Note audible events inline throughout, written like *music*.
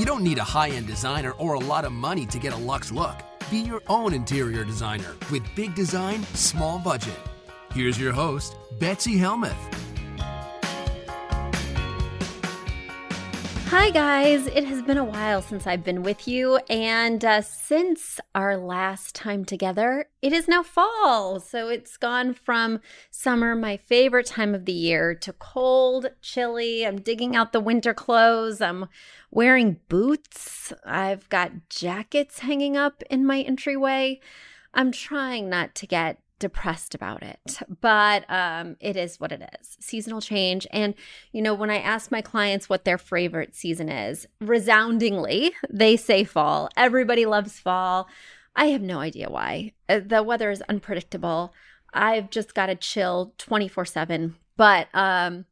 You don't need a high end designer or a lot of money to get a luxe look. Be your own interior designer with big design, small budget. Here's your host, Betsy Helmuth. Hi, guys. It has been a while since I've been with you. And uh, since our last time together, it is now fall. So it's gone from summer, my favorite time of the year, to cold, chilly. I'm digging out the winter clothes. I'm wearing boots. I've got jackets hanging up in my entryway. I'm trying not to get depressed about it, but um, it is what it is seasonal change. And, you know, when I ask my clients what their favorite season is, resoundingly, they say fall. Everybody loves fall. I have no idea why. Uh, the weather is unpredictable. I've just got to chill 24 7. But, um,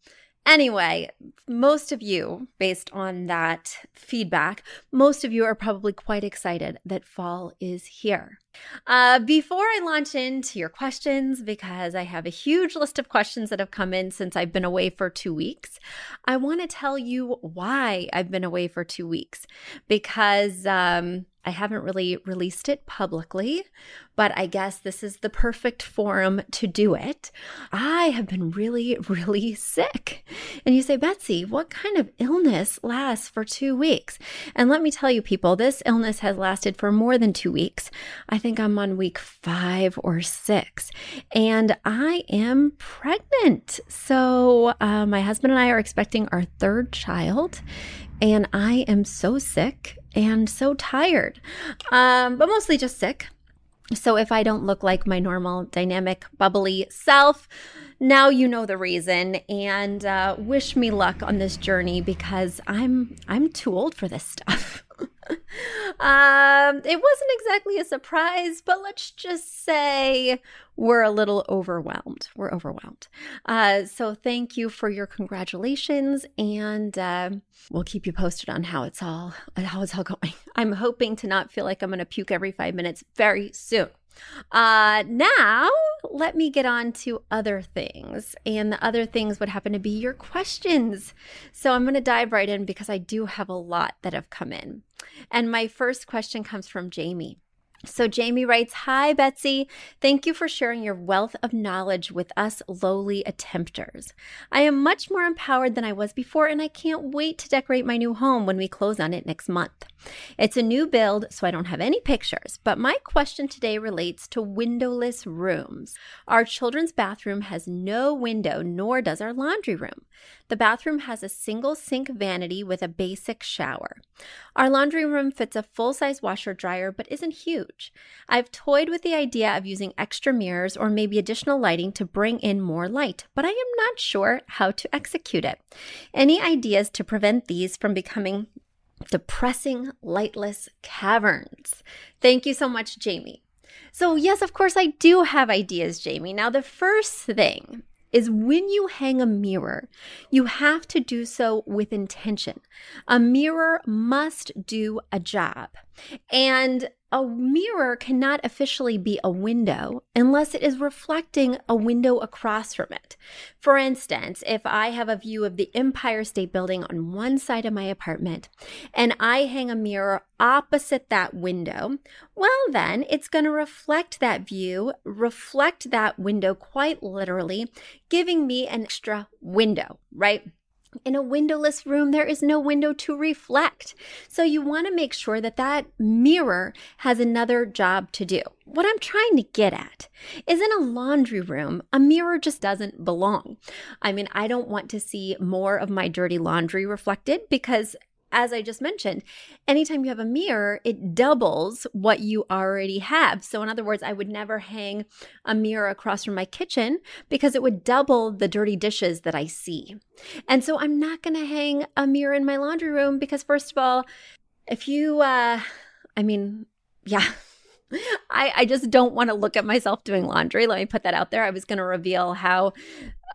Anyway, most of you, based on that feedback, most of you are probably quite excited that fall is here. Uh, before I launch into your questions, because I have a huge list of questions that have come in since I've been away for two weeks, I want to tell you why I've been away for two weeks. Because um, I haven't really released it publicly, but I guess this is the perfect forum to do it. I have been really, *laughs* really sick. And you say, Betsy, what kind of illness lasts for two weeks? And let me tell you, people, this illness has lasted for more than two weeks. I think I'm on week five or six, and I am pregnant. So, uh, my husband and I are expecting our third child, and I am so sick and so tired, um, but mostly just sick. So if I don't look like my normal, dynamic, bubbly self, now you know the reason. And uh, wish me luck on this journey because I'm I'm too old for this stuff. *laughs* um, it wasn't exactly a surprise, but let's just say we're a little overwhelmed. We're overwhelmed. Uh, so thank you for your congratulations, and uh, we'll keep you posted on how it's all how it's all going. *laughs* I'm hoping to not feel like I'm going to puke every five minutes very soon. Uh, now, let me get on to other things. And the other things would happen to be your questions. So I'm going to dive right in because I do have a lot that have come in. And my first question comes from Jamie. So Jamie writes, Hi, Betsy. Thank you for sharing your wealth of knowledge with us lowly attempters. I am much more empowered than I was before, and I can't wait to decorate my new home when we close on it next month. It's a new build, so I don't have any pictures, but my question today relates to windowless rooms. Our children's bathroom has no window, nor does our laundry room. The bathroom has a single sink vanity with a basic shower. Our laundry room fits a full size washer dryer, but isn't huge. I've toyed with the idea of using extra mirrors or maybe additional lighting to bring in more light, but I am not sure how to execute it. Any ideas to prevent these from becoming depressing, lightless caverns? Thank you so much, Jamie. So, yes, of course, I do have ideas, Jamie. Now, the first thing is when you hang a mirror, you have to do so with intention. A mirror must do a job. And a mirror cannot officially be a window unless it is reflecting a window across from it. For instance, if I have a view of the Empire State Building on one side of my apartment and I hang a mirror opposite that window, well, then it's going to reflect that view, reflect that window quite literally, giving me an extra window, right? In a windowless room, there is no window to reflect. So you want to make sure that that mirror has another job to do. What I'm trying to get at is in a laundry room, a mirror just doesn't belong. I mean, I don't want to see more of my dirty laundry reflected because as I just mentioned, anytime you have a mirror, it doubles what you already have. So, in other words, I would never hang a mirror across from my kitchen because it would double the dirty dishes that I see. And so, I'm not going to hang a mirror in my laundry room because, first of all, if you, uh, I mean, yeah. I, I just don't want to look at myself doing laundry. Let me put that out there. I was going to reveal how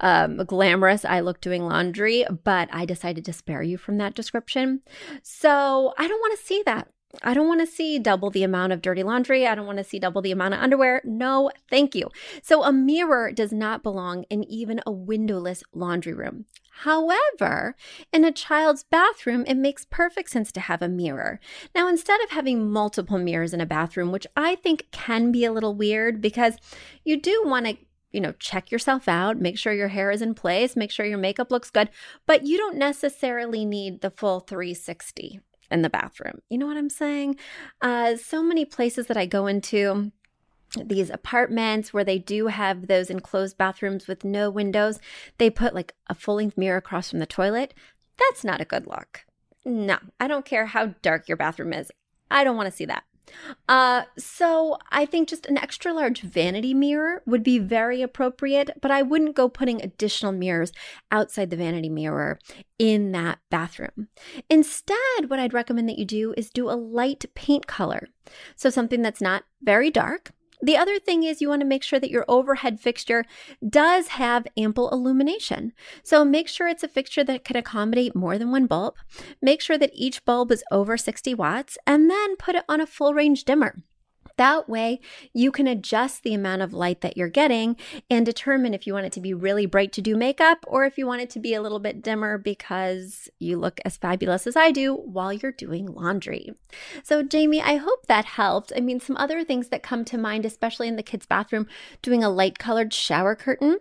um, glamorous I look doing laundry, but I decided to spare you from that description. So I don't want to see that. I don't want to see double the amount of dirty laundry. I don't want to see double the amount of underwear. No, thank you. So, a mirror does not belong in even a windowless laundry room. However, in a child's bathroom, it makes perfect sense to have a mirror. Now, instead of having multiple mirrors in a bathroom, which I think can be a little weird because you do want to you know, check yourself out, make sure your hair is in place, make sure your makeup looks good, but you don't necessarily need the full 360 in the bathroom. You know what I'm saying? Uh, so many places that I go into, these apartments where they do have those enclosed bathrooms with no windows, they put like a full length mirror across from the toilet. That's not a good look. No, I don't care how dark your bathroom is. I don't want to see that. Uh, so I think just an extra large vanity mirror would be very appropriate, but I wouldn't go putting additional mirrors outside the vanity mirror in that bathroom. Instead, what I'd recommend that you do is do a light paint color. So something that's not very dark, the other thing is you want to make sure that your overhead fixture does have ample illumination. So make sure it's a fixture that can accommodate more than one bulb. Make sure that each bulb is over 60 watts and then put it on a full range dimmer. That way, you can adjust the amount of light that you're getting and determine if you want it to be really bright to do makeup or if you want it to be a little bit dimmer because you look as fabulous as I do while you're doing laundry. So, Jamie, I hope that helped. I mean, some other things that come to mind, especially in the kids' bathroom, doing a light colored shower curtain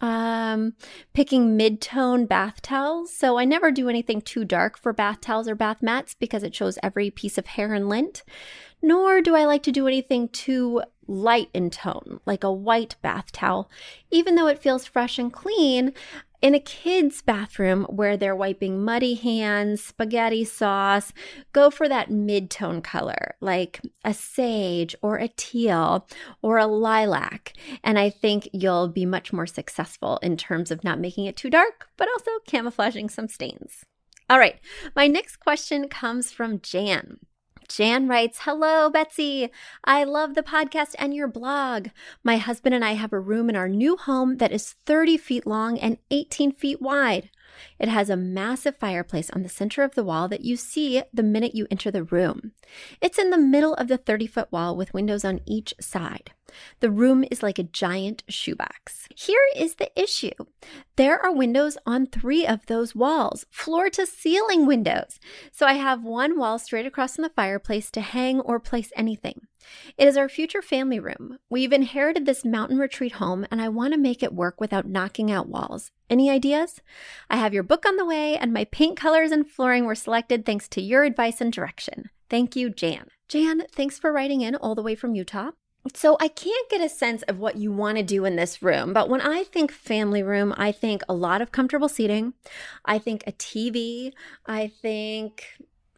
um, picking mid tone bath towels. So I never do anything too dark for bath towels or bath mats because it shows every piece of hair and lint nor do I like to do anything too light in tone, like a white bath towel. Even though it feels fresh and clean, in a kid's bathroom where they're wiping muddy hands, spaghetti sauce, go for that mid tone color, like a sage or a teal or a lilac. And I think you'll be much more successful in terms of not making it too dark, but also camouflaging some stains. All right, my next question comes from Jan. Jan writes, Hello, Betsy. I love the podcast and your blog. My husband and I have a room in our new home that is 30 feet long and 18 feet wide. It has a massive fireplace on the center of the wall that you see the minute you enter the room. It's in the middle of the 30 foot wall with windows on each side. The room is like a giant shoebox. Here is the issue there are windows on three of those walls, floor to ceiling windows. So I have one wall straight across from the fireplace to hang or place anything. It is our future family room. We've inherited this mountain retreat home, and I want to make it work without knocking out walls. Any ideas? I have your book on the way, and my paint colors and flooring were selected thanks to your advice and direction. Thank you, Jan. Jan, thanks for writing in all the way from Utah. So I can't get a sense of what you want to do in this room, but when I think family room, I think a lot of comfortable seating. I think a TV. I think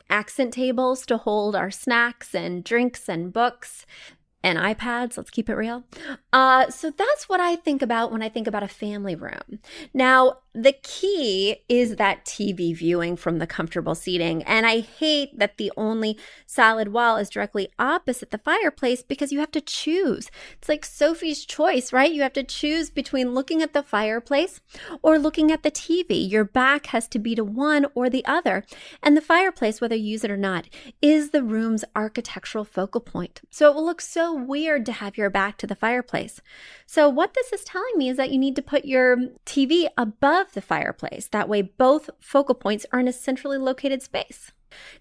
accent tables to hold our snacks and drinks and books and iPads. Let's keep it real. Uh, so that's what I think about when I think about a family room. Now, the key is that TV viewing from the comfortable seating. And I hate that the only solid wall is directly opposite the fireplace because you have to choose. It's like Sophie's choice, right? You have to choose between looking at the fireplace or looking at the TV. Your back has to be to one or the other. And the fireplace, whether you use it or not, is the room's architectural focal point. So it will look so weird to have your back to the fireplace. So what this is telling me is that you need to put your TV above above the fireplace. That way, both focal points are in a centrally located space.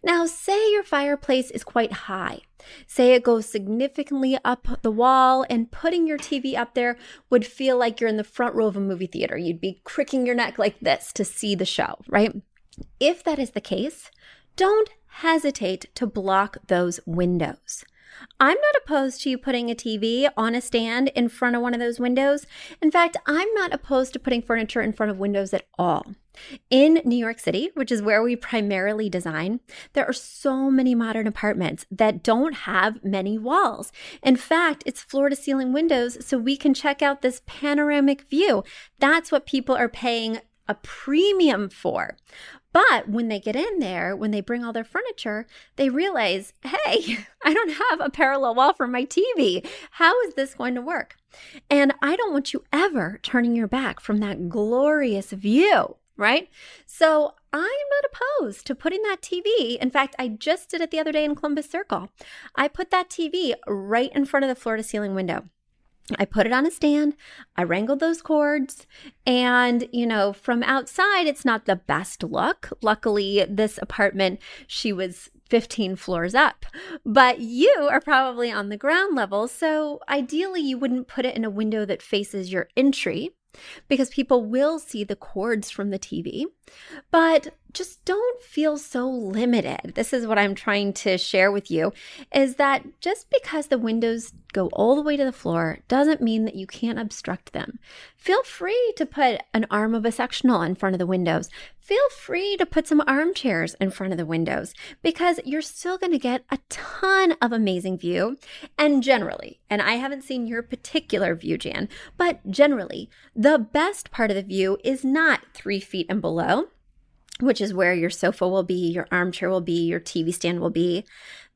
Now, say your fireplace is quite high. Say it goes significantly up the wall, and putting your TV up there would feel like you're in the front row of a movie theater. You'd be cricking your neck like this to see the show, right? If that is the case, don't hesitate to block those windows. I'm not opposed to you putting a TV on a stand in front of one of those windows. In fact, I'm not opposed to putting furniture in front of windows at all. In New York City, which is where we primarily design, there are so many modern apartments that don't have many walls. In fact, it's floor to ceiling windows so we can check out this panoramic view. That's what people are paying a premium for. But when they get in there, when they bring all their furniture, they realize, hey, *laughs* I don't have a parallel wall for my TV. How is this going to work? And I don't want you ever turning your back from that glorious view, right? So I'm not opposed to putting that TV. In fact, I just did it the other day in Columbus Circle. I put that TV right in front of the floor to ceiling window. I put it on a stand. I wrangled those cords. And, you know, from outside, it's not the best look. Luckily, this apartment, she was 15 floors up, but you are probably on the ground level. So ideally, you wouldn't put it in a window that faces your entry because people will see the cords from the TV. But just don't feel so limited. This is what I'm trying to share with you is that just because the windows go all the way to the floor doesn't mean that you can't obstruct them. Feel free to put an arm of a sectional in front of the windows. Feel free to put some armchairs in front of the windows because you're still going to get a ton of amazing view. And generally, and I haven't seen your particular view, Jan, but generally, the best part of the view is not three feet and below which is where your sofa will be, your armchair will be, your TV stand will be.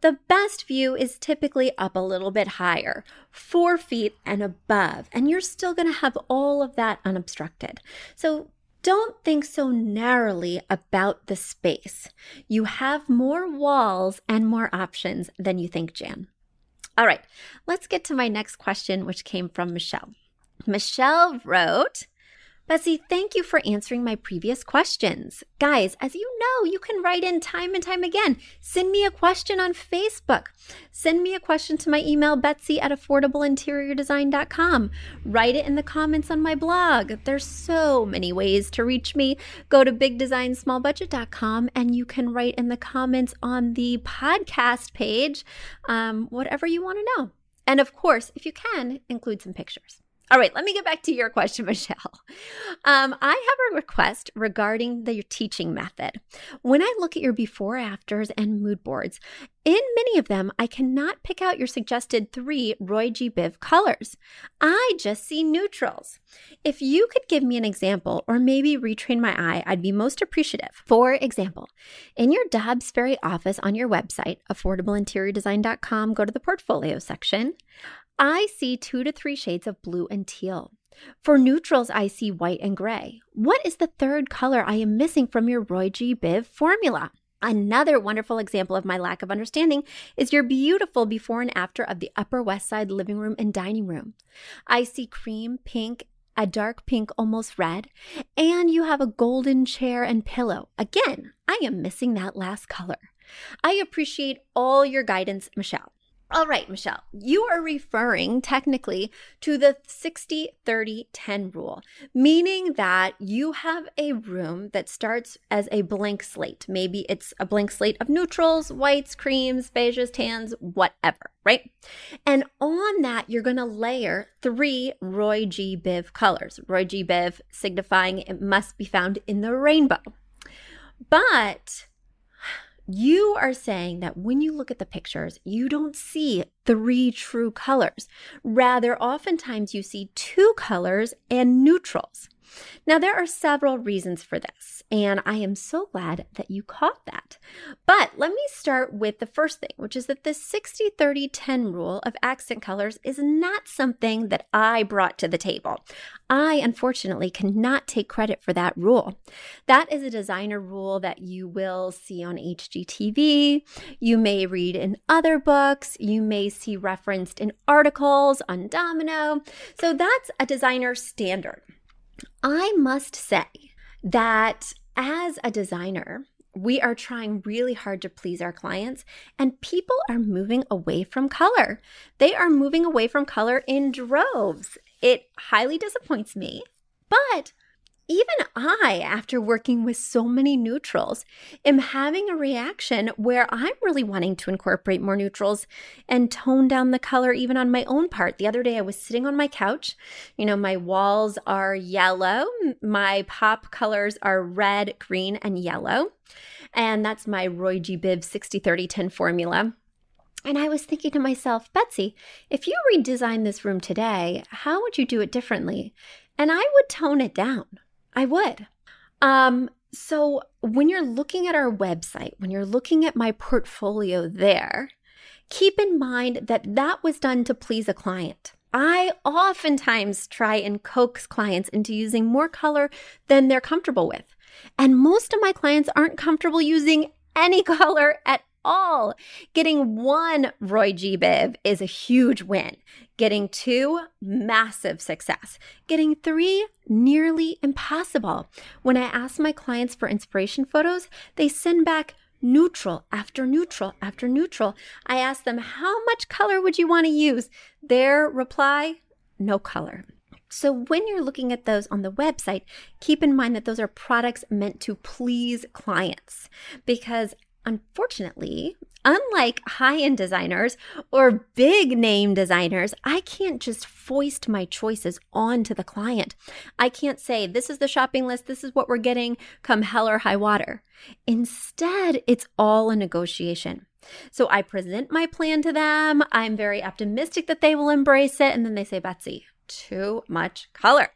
The best view is typically up a little bit higher, four feet and above, and you're still going to have all of that unobstructed. So don't think so narrowly about the space. You have more walls and more options than you think, Jan. All right, let's get to my next question, which came from Michelle. Michelle wrote, Betsy, thank you for answering my previous questions. Guys, as you know, you can write in time and time again. Send me a question on Facebook. Send me a question to my email, betsy at affordableinteriordesign.com. Write it in the comments on my blog. There's so many ways to reach me. Go to bigdesignsmallbudget.com and you can write in the comments on the podcast page um, whatever you want to know. And of course, if you can, include some pictures. All right, let me get back to your question, *laughs* Michelle. Um, I have a request regarding the teaching method. When I look at your before afters and mood boards, in many of them, I cannot pick out your suggested three Roy G. Biv colors. I just see neutrals. If you could give me an example or maybe retrain my eye, I'd be most appreciative. For example, in your Dobbs Ferry office on your website, affordableinteriordesign.com, go to the portfolio section. I see two to three shades of blue and teal. For neutrals, I see white and gray. What is the third color I am missing from your Roy G. Biv formula? Another wonderful example of my lack of understanding is your beautiful before and after of the Upper West Side living room and dining room. I see cream, pink, a dark pink, almost red, and you have a golden chair and pillow. Again, I am missing that last color. I appreciate all your guidance, Michelle. All right, Michelle, you are referring technically to the 60 30 10 rule, meaning that you have a room that starts as a blank slate. Maybe it's a blank slate of neutrals, whites, creams, beiges, tans, whatever, right? And on that, you're going to layer three Roy G. Biv colors. Roy G. Biv signifying it must be found in the rainbow. But you are saying that when you look at the pictures, you don't see three true colors. Rather, oftentimes you see two colors and neutrals. Now, there are several reasons for this, and I am so glad that you caught that. But let me start with the first thing, which is that the 60 30 10 rule of accent colors is not something that I brought to the table. I unfortunately cannot take credit for that rule. That is a designer rule that you will see on HGTV, you may read in other books, you may see referenced in articles on Domino. So that's a designer standard. I must say that as a designer, we are trying really hard to please our clients, and people are moving away from color. They are moving away from color in droves. It highly disappoints me, but even I, after working with so many neutrals, am having a reaction where I'm really wanting to incorporate more neutrals and tone down the color even on my own part. The other day I was sitting on my couch. You know, my walls are yellow, my pop colors are red, green, and yellow. And that's my Roy G. Biv 60 30 10 formula. And I was thinking to myself, Betsy, if you redesign this room today, how would you do it differently? And I would tone it down. I would. Um, so when you're looking at our website, when you're looking at my portfolio there, keep in mind that that was done to please a client. I oftentimes try and coax clients into using more color than they're comfortable with. And most of my clients aren't comfortable using any *laughs* color at all. Getting one Roy G. Biv is a huge win. Getting two, massive success. Getting three, nearly impossible. When I ask my clients for inspiration photos, they send back neutral after neutral after neutral. I ask them, how much color would you want to use? Their reply, no color. So, when you're looking at those on the website, keep in mind that those are products meant to please clients because Unfortunately, unlike high end designers or big name designers, I can't just foist my choices onto the client. I can't say, this is the shopping list, this is what we're getting, come hell or high water. Instead, it's all a negotiation. So I present my plan to them. I'm very optimistic that they will embrace it. And then they say, Betsy, too much color.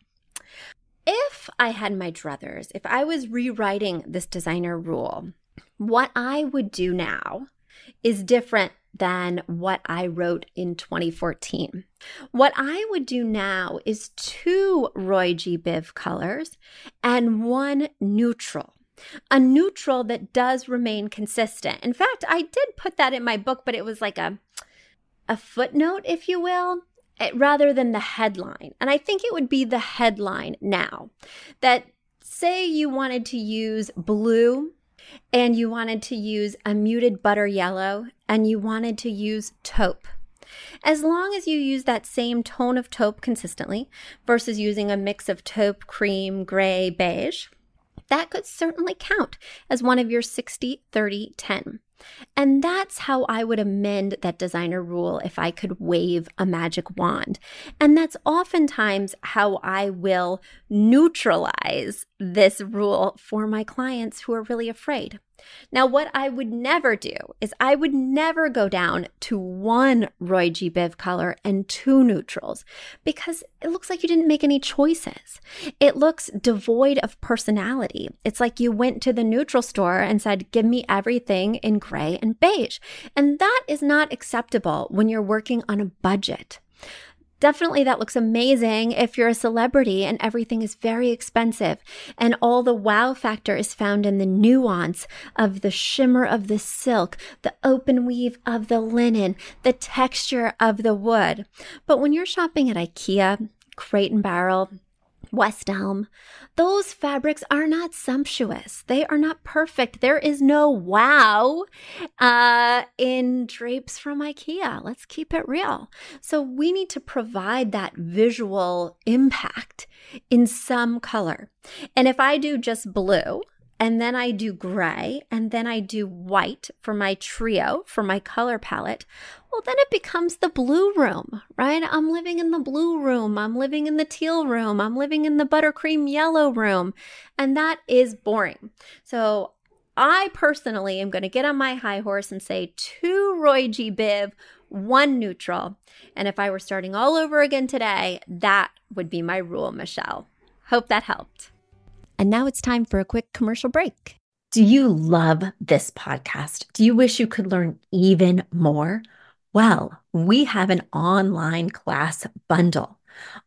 If I had my druthers, if I was rewriting this designer rule, what I would do now is different than what I wrote in 2014. What I would do now is two Roy G. Biv colors and one neutral. A neutral that does remain consistent. In fact, I did put that in my book, but it was like a a footnote, if you will, eh, rather than the headline. And I think it would be the headline now that say you wanted to use blue and you wanted to use a muted butter yellow and you wanted to use taupe. As long as you use that same tone of taupe consistently versus using a mix of taupe, cream, gray, beige, that could certainly count as one of your 60, 30, 10. And that's how I would amend that designer rule if I could wave a magic wand. And that's oftentimes how I will neutralize this rule for my clients who are really afraid. Now, what I would never do is I would never go down to one Roy G. Biv color and two neutrals because it looks like you didn't make any choices. It looks devoid of personality. It's like you went to the neutral store and said, Give me everything in gray and beige. And that is not acceptable when you're working on a budget. Definitely, that looks amazing if you're a celebrity and everything is very expensive. And all the wow factor is found in the nuance of the shimmer of the silk, the open weave of the linen, the texture of the wood. But when you're shopping at IKEA, Crate and Barrel, West Elm. Those fabrics are not sumptuous. They are not perfect. There is no wow uh, in drapes from IKEA. Let's keep it real. So we need to provide that visual impact in some color. And if I do just blue, and then I do gray, and then I do white for my trio, for my color palette, well, then it becomes the blue room, right? I'm living in the blue room. I'm living in the teal room. I'm living in the buttercream yellow room. And that is boring. So I personally am going to get on my high horse and say two Roy G. Biv, one neutral. And if I were starting all over again today, that would be my rule, Michelle. Hope that helped. And now it's time for a quick commercial break. Do you love this podcast? Do you wish you could learn even more? Well, we have an online class bundle.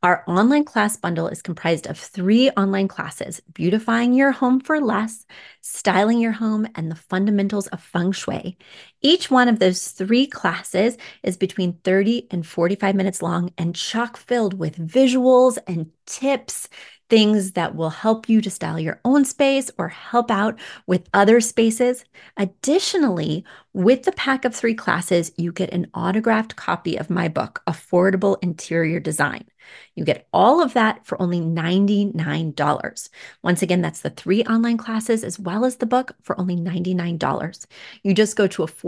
Our online class bundle is comprised of three online classes beautifying your home for less, styling your home, and the fundamentals of feng shui. Each one of those three classes is between 30 and 45 minutes long and chock filled with visuals and tips things that will help you to style your own space or help out with other spaces. Additionally, with the pack of three classes, you get an autographed copy of my book, Affordable Interior Design. You get all of that for only $99. Once again, that's the three online classes as well as the book for only $99. You just go to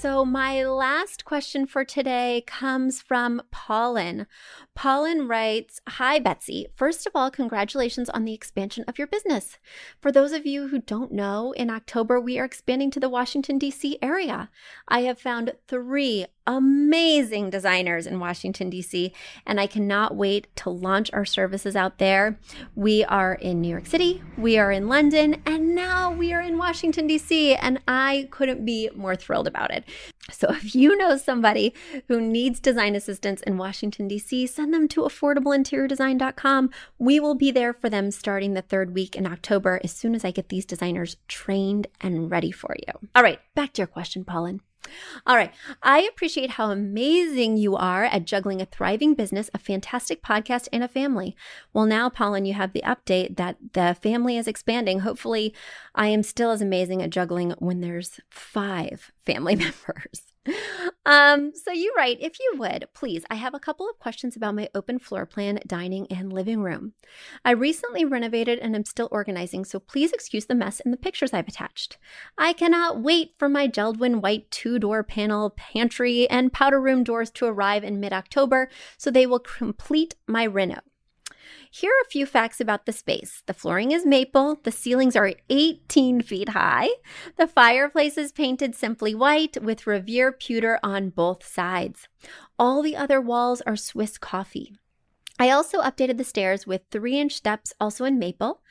So, my last question for today comes from Pauline. Pauline writes Hi, Betsy. First of all, congratulations on the expansion of your business. For those of you who don't know, in October we are expanding to the Washington, D.C. area. I have found three amazing designers in Washington, D.C., and I cannot wait to launch our services out there. We are in New York City, we are in London, and now we are in Washington, D.C., and I couldn't be more thrilled about it. So if you know somebody who needs design assistance in Washington, D.C., send them to affordableinteriordesign.com. We will be there for them starting the third week in October as soon as I get these designers trained and ready for you. All right, back to your question, Pauline. All right. I appreciate how amazing you are at juggling a thriving business, a fantastic podcast, and a family. Well, now, Pauline, you have the update that the family is expanding. Hopefully, I am still as amazing at juggling when there's five family *laughs* members. *laughs* Um, so you write, if you would, please, I have a couple of questions about my open floor plan, dining, and living room. I recently renovated and am still organizing, so please excuse the mess in the pictures I've attached. I cannot wait for my Jeld-Wen white two-door panel pantry and powder room doors to arrive in mid-October, so they will complete my reno. Here are a few facts about the space. The flooring is maple, the ceilings are 18 feet high, the fireplace is painted simply white with Revere pewter on both sides. All the other walls are Swiss coffee. I also updated the stairs with three inch steps, also in maple.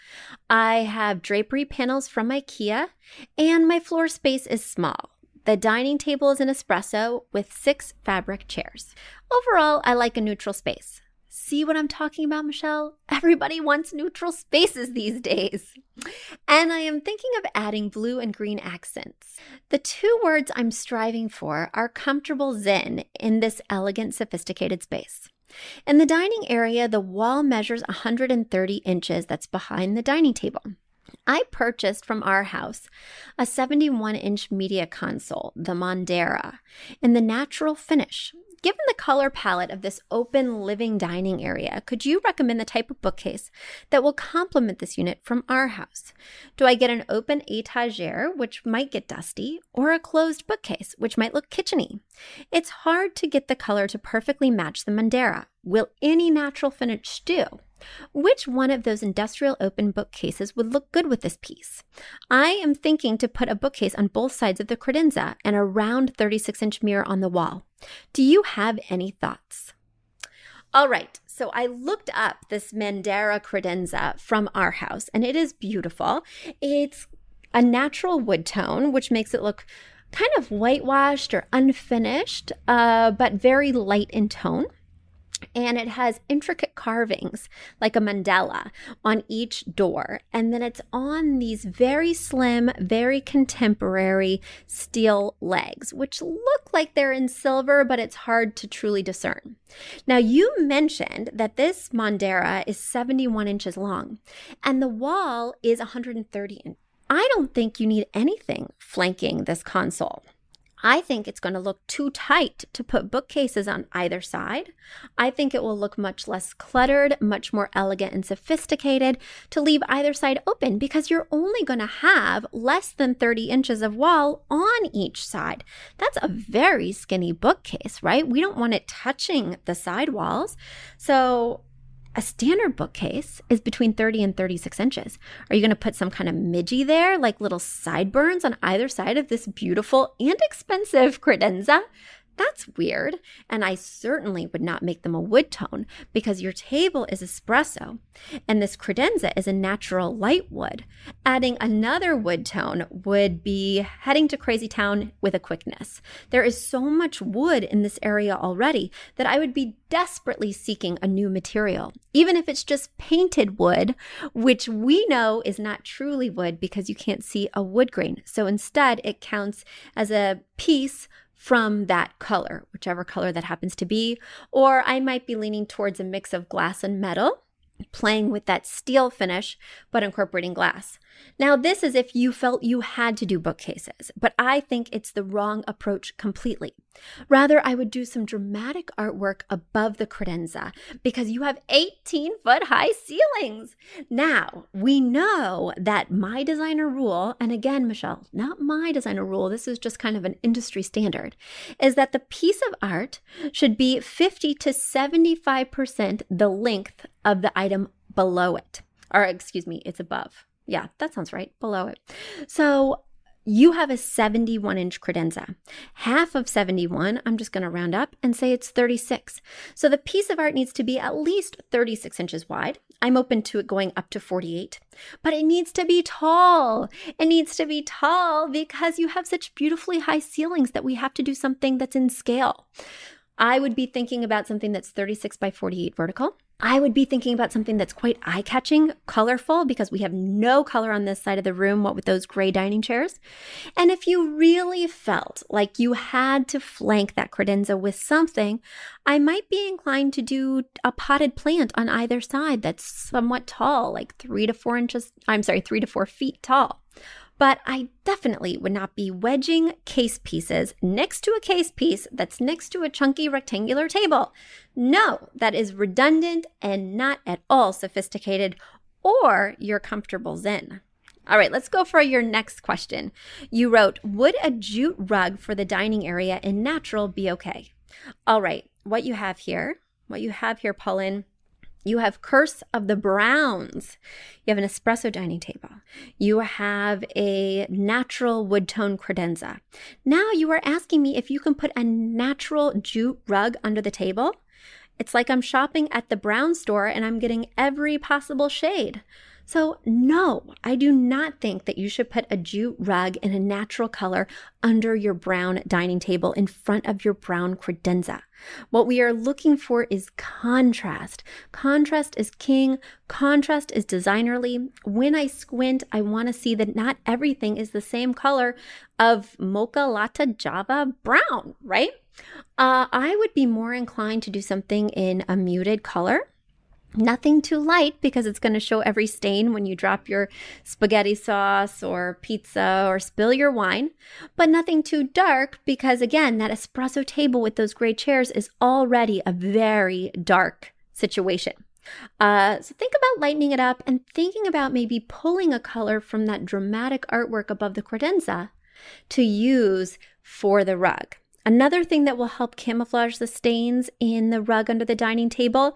I have drapery panels from IKEA, and my floor space is small. The dining table is an espresso with six fabric chairs. Overall, I like a neutral space. See what I'm talking about, Michelle? Everybody wants neutral spaces these days. And I am thinking of adding blue and green accents. The two words I'm striving for are comfortable zen in this elegant, sophisticated space. In the dining area, the wall measures 130 inches that's behind the dining table. I purchased from Arhaus a 71 inch media console, the Mondera, in the natural finish. Given the color palette of this open living dining area, could you recommend the type of bookcase that will complement this unit from Arhaus? Do I get an open etagere, which might get dusty, or a closed bookcase, which might look kitcheny? It's hard to get the color to perfectly match the Mondera. Will any natural finish do? Which one of those industrial open bookcases would look good with this piece? I am thinking to put a bookcase on both sides of the credenza and a round 36 inch mirror on the wall. Do you have any thoughts? All right, so I looked up this Mandara credenza from Arhaus and it is beautiful. It's a natural wood tone, which makes it look kind of whitewashed or unfinished, uh, but very light in tone and it has intricate carvings like a mandala on each door. And then it's on these very slim very contemporary steel legs which look like they're in silver but it's hard to truly discern. Now you mentioned that this mondera is 71 inches long and the wall is 130 inches i don't think you need anything flanking this console I think it's going to look too tight to put bookcases on either side. I think it will look much less cluttered, much more elegant and sophisticated to leave either side open because you're only going to have less than 30 inches of wall on each side. That's a very skinny bookcase, right? We don't want it touching the side walls. So a standard bookcase is between 30 and 36 inches. Are you going to put some kind of midgie there, like little sideburns on either side of this beautiful and expensive credenza? That's weird. And I certainly would not make them a wood tone because your table is espresso and this credenza is a natural light wood. Adding another wood tone would be heading to crazy town with a quickness. There is so much wood in this area already that I would be desperately seeking a new material, even if it's just painted wood, which we know is not truly wood because you can't see a wood grain. So instead, it counts as a piece from that color, whichever color that happens to be. Or I might be leaning towards a mix of glass and metal playing with that steel finish, but incorporating glass. Now, this is if you felt you had to do bookcases, but I think it's the wrong approach completely. Rather, I would do some dramatic artwork above the credenza because you have 18 foot high ceilings. Now, we know that my designer rule, and again, Michelle, not my designer rule, this is just kind of an industry standard, is that the piece of art should be 50 to 75% the length of the item below it. Or, excuse me, it's above. Yeah, that sounds right, below it. So you have a 71 inch credenza. Half of 71, I'm just going to round up and say it's 36. So the piece of art needs to be at least 36 inches wide. I'm open to it going up to 48, but it needs to be tall. It needs to be tall because you have such beautifully high ceilings that we have to do something that's in scale. I would be thinking about something that's 36 by 48 vertical. I would be thinking about something that's quite eye catching, colorful, because we have no color on this side of the room, what with those gray dining chairs. And if you really felt like you had to flank that credenza with something, I might be inclined to do a potted plant on either side that's somewhat tall, like three to four inches, I'm sorry, three to four feet tall but I definitely would not be wedging case pieces next to a case piece that's next to a chunky rectangular table. No, that is redundant and not at all sophisticated or your comfortable zen. All right, let's go for your next question. You wrote, Would a jute rug for the dining area in natural be okay? All right, what you have here, what you have here, Pauline, you have Curse of the Browns. You have an espresso dining table. You have a natural wood tone credenza. Now you are asking me if you can put a natural jute rug under the table. It's like I'm shopping at the brown store and I'm getting every possible shade. So, no, I do not think that you should put a jute rug in a natural color under your brown dining table in front of your brown credenza. What we are looking for is contrast. Contrast is king. Contrast is designerly. When I squint, I want to see that not everything is the same color of mocha latte java brown, right? Uh, I would be more inclined to do something in a muted color Nothing too light because it's going to show every stain when you drop your spaghetti sauce or pizza or spill your wine. But nothing too dark because, again, that espresso table with those gray chairs is already a very dark situation. Uh, so think about lightening it up and thinking about maybe pulling a color from that dramatic artwork above the credenza to use for the rug. Another thing that will help camouflage the stains in the rug under the dining table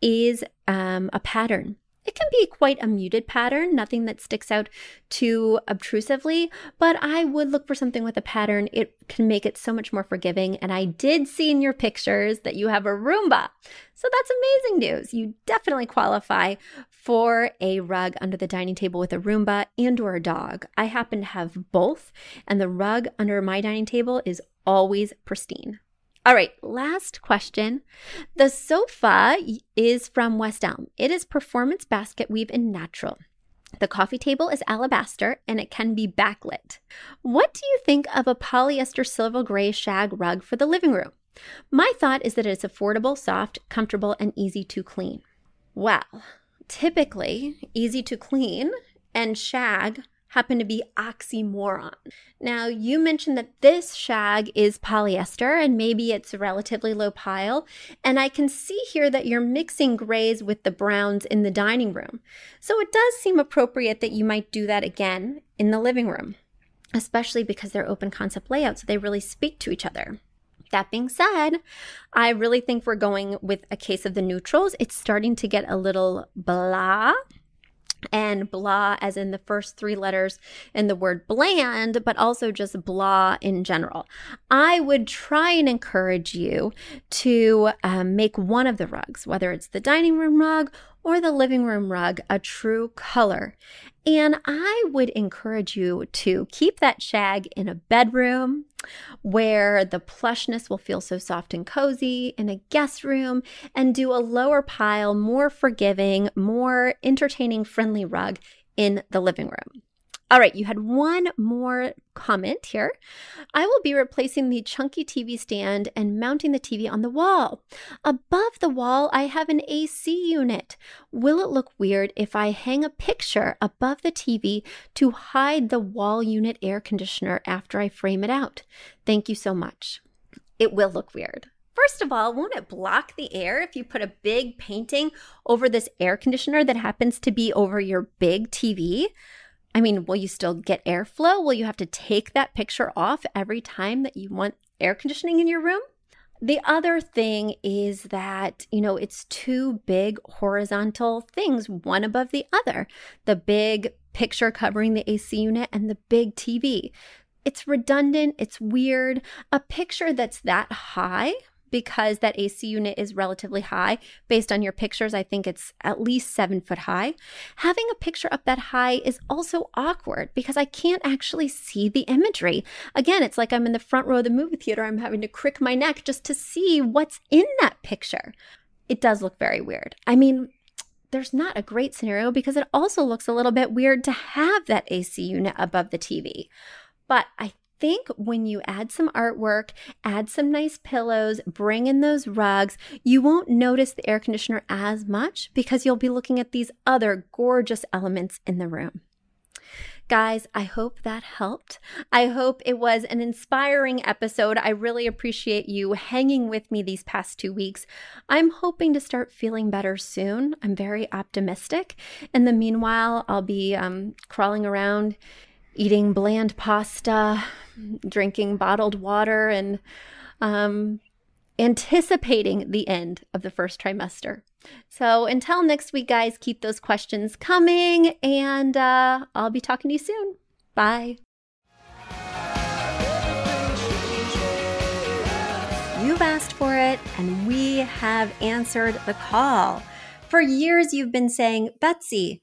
is um, a pattern. It can be quite a muted pattern, nothing that sticks out too obtrusively, but I would look for something with a pattern. It can make it so much more forgiving. And I did see in your pictures that you have a Roomba. So that's amazing news. You definitely qualify for a rug under the dining table with a Roomba and or a dog. I happen to have both, and the rug under my dining table is always pristine. All right, last question. The sofa is from West Elm. It is performance basket weave in natural. The coffee table is alabaster and it can be backlit. What do you think of a polyester silver gray shag rug for the living room? My thought is that it's affordable, soft, comfortable, and easy to clean. Well, typically, easy to clean and shag happen to be oxymoron. Now, you mentioned that this shag is polyester and maybe it's a relatively low pile. And I can see here that you're mixing grays with the browns in the dining room. So it does seem appropriate that you might do that again in the living room, especially because they're open concept layouts, so they really speak to each other. That being said, I really think we're going with a case of the neutrals. It's starting to get a little blah and blah as in the first three letters in the word bland, but also just blah in general. I would try and encourage you to um, make one of the rugs, whether it's the dining room rug or the living room rug, a true color. And I would encourage you to keep that shag in a bedroom where the plushness will feel so soft and cozy, in a guest room, and do a lower pile, more forgiving, more entertaining, friendly rug in the living room. All right, you had one more comment here. I will be replacing the chunky TV stand and mounting the TV on the wall. Above the wall, I have an AC unit. Will it look weird if I hang a picture above the TV to hide the wall unit air conditioner after I frame it out? Thank you so much. It will look weird. First of all, won't it block the air if you put a big painting over this air conditioner that happens to be over your big TV? I mean, will you still get airflow? Will you have to take that picture off every time that you want air conditioning in your room? The other thing is that, you know, it's two big horizontal things, one above the other the big picture covering the AC unit and the big TV. It's redundant, it's weird. A picture that's that high because that AC unit is relatively high. Based on your pictures, I think it's at least seven foot high. Having a picture up that high is also awkward because I can't actually see the imagery. Again, it's like I'm in the front row of the movie theater. I'm having to crick my neck just to see what's in that picture. It does look very weird. I mean, there's not a great scenario because it also looks a little bit weird to have that AC unit above the TV. But I think when you add some artwork, add some nice pillows, bring in those rugs, you won't notice the air conditioner as much because you'll be looking at these other gorgeous elements in the room. Guys, I hope that helped. I hope it was an inspiring episode. I really appreciate you hanging with me these past two weeks. I'm hoping to start feeling better soon. I'm very optimistic. In the meanwhile, I'll be um, crawling around eating bland pasta, drinking bottled water, and um, anticipating the end of the first trimester. So until next week, guys, keep those questions coming, and uh, I'll be talking to you soon. Bye. You've asked for it, and we have answered the call. For years, you've been saying, Betsy,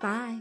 Bye.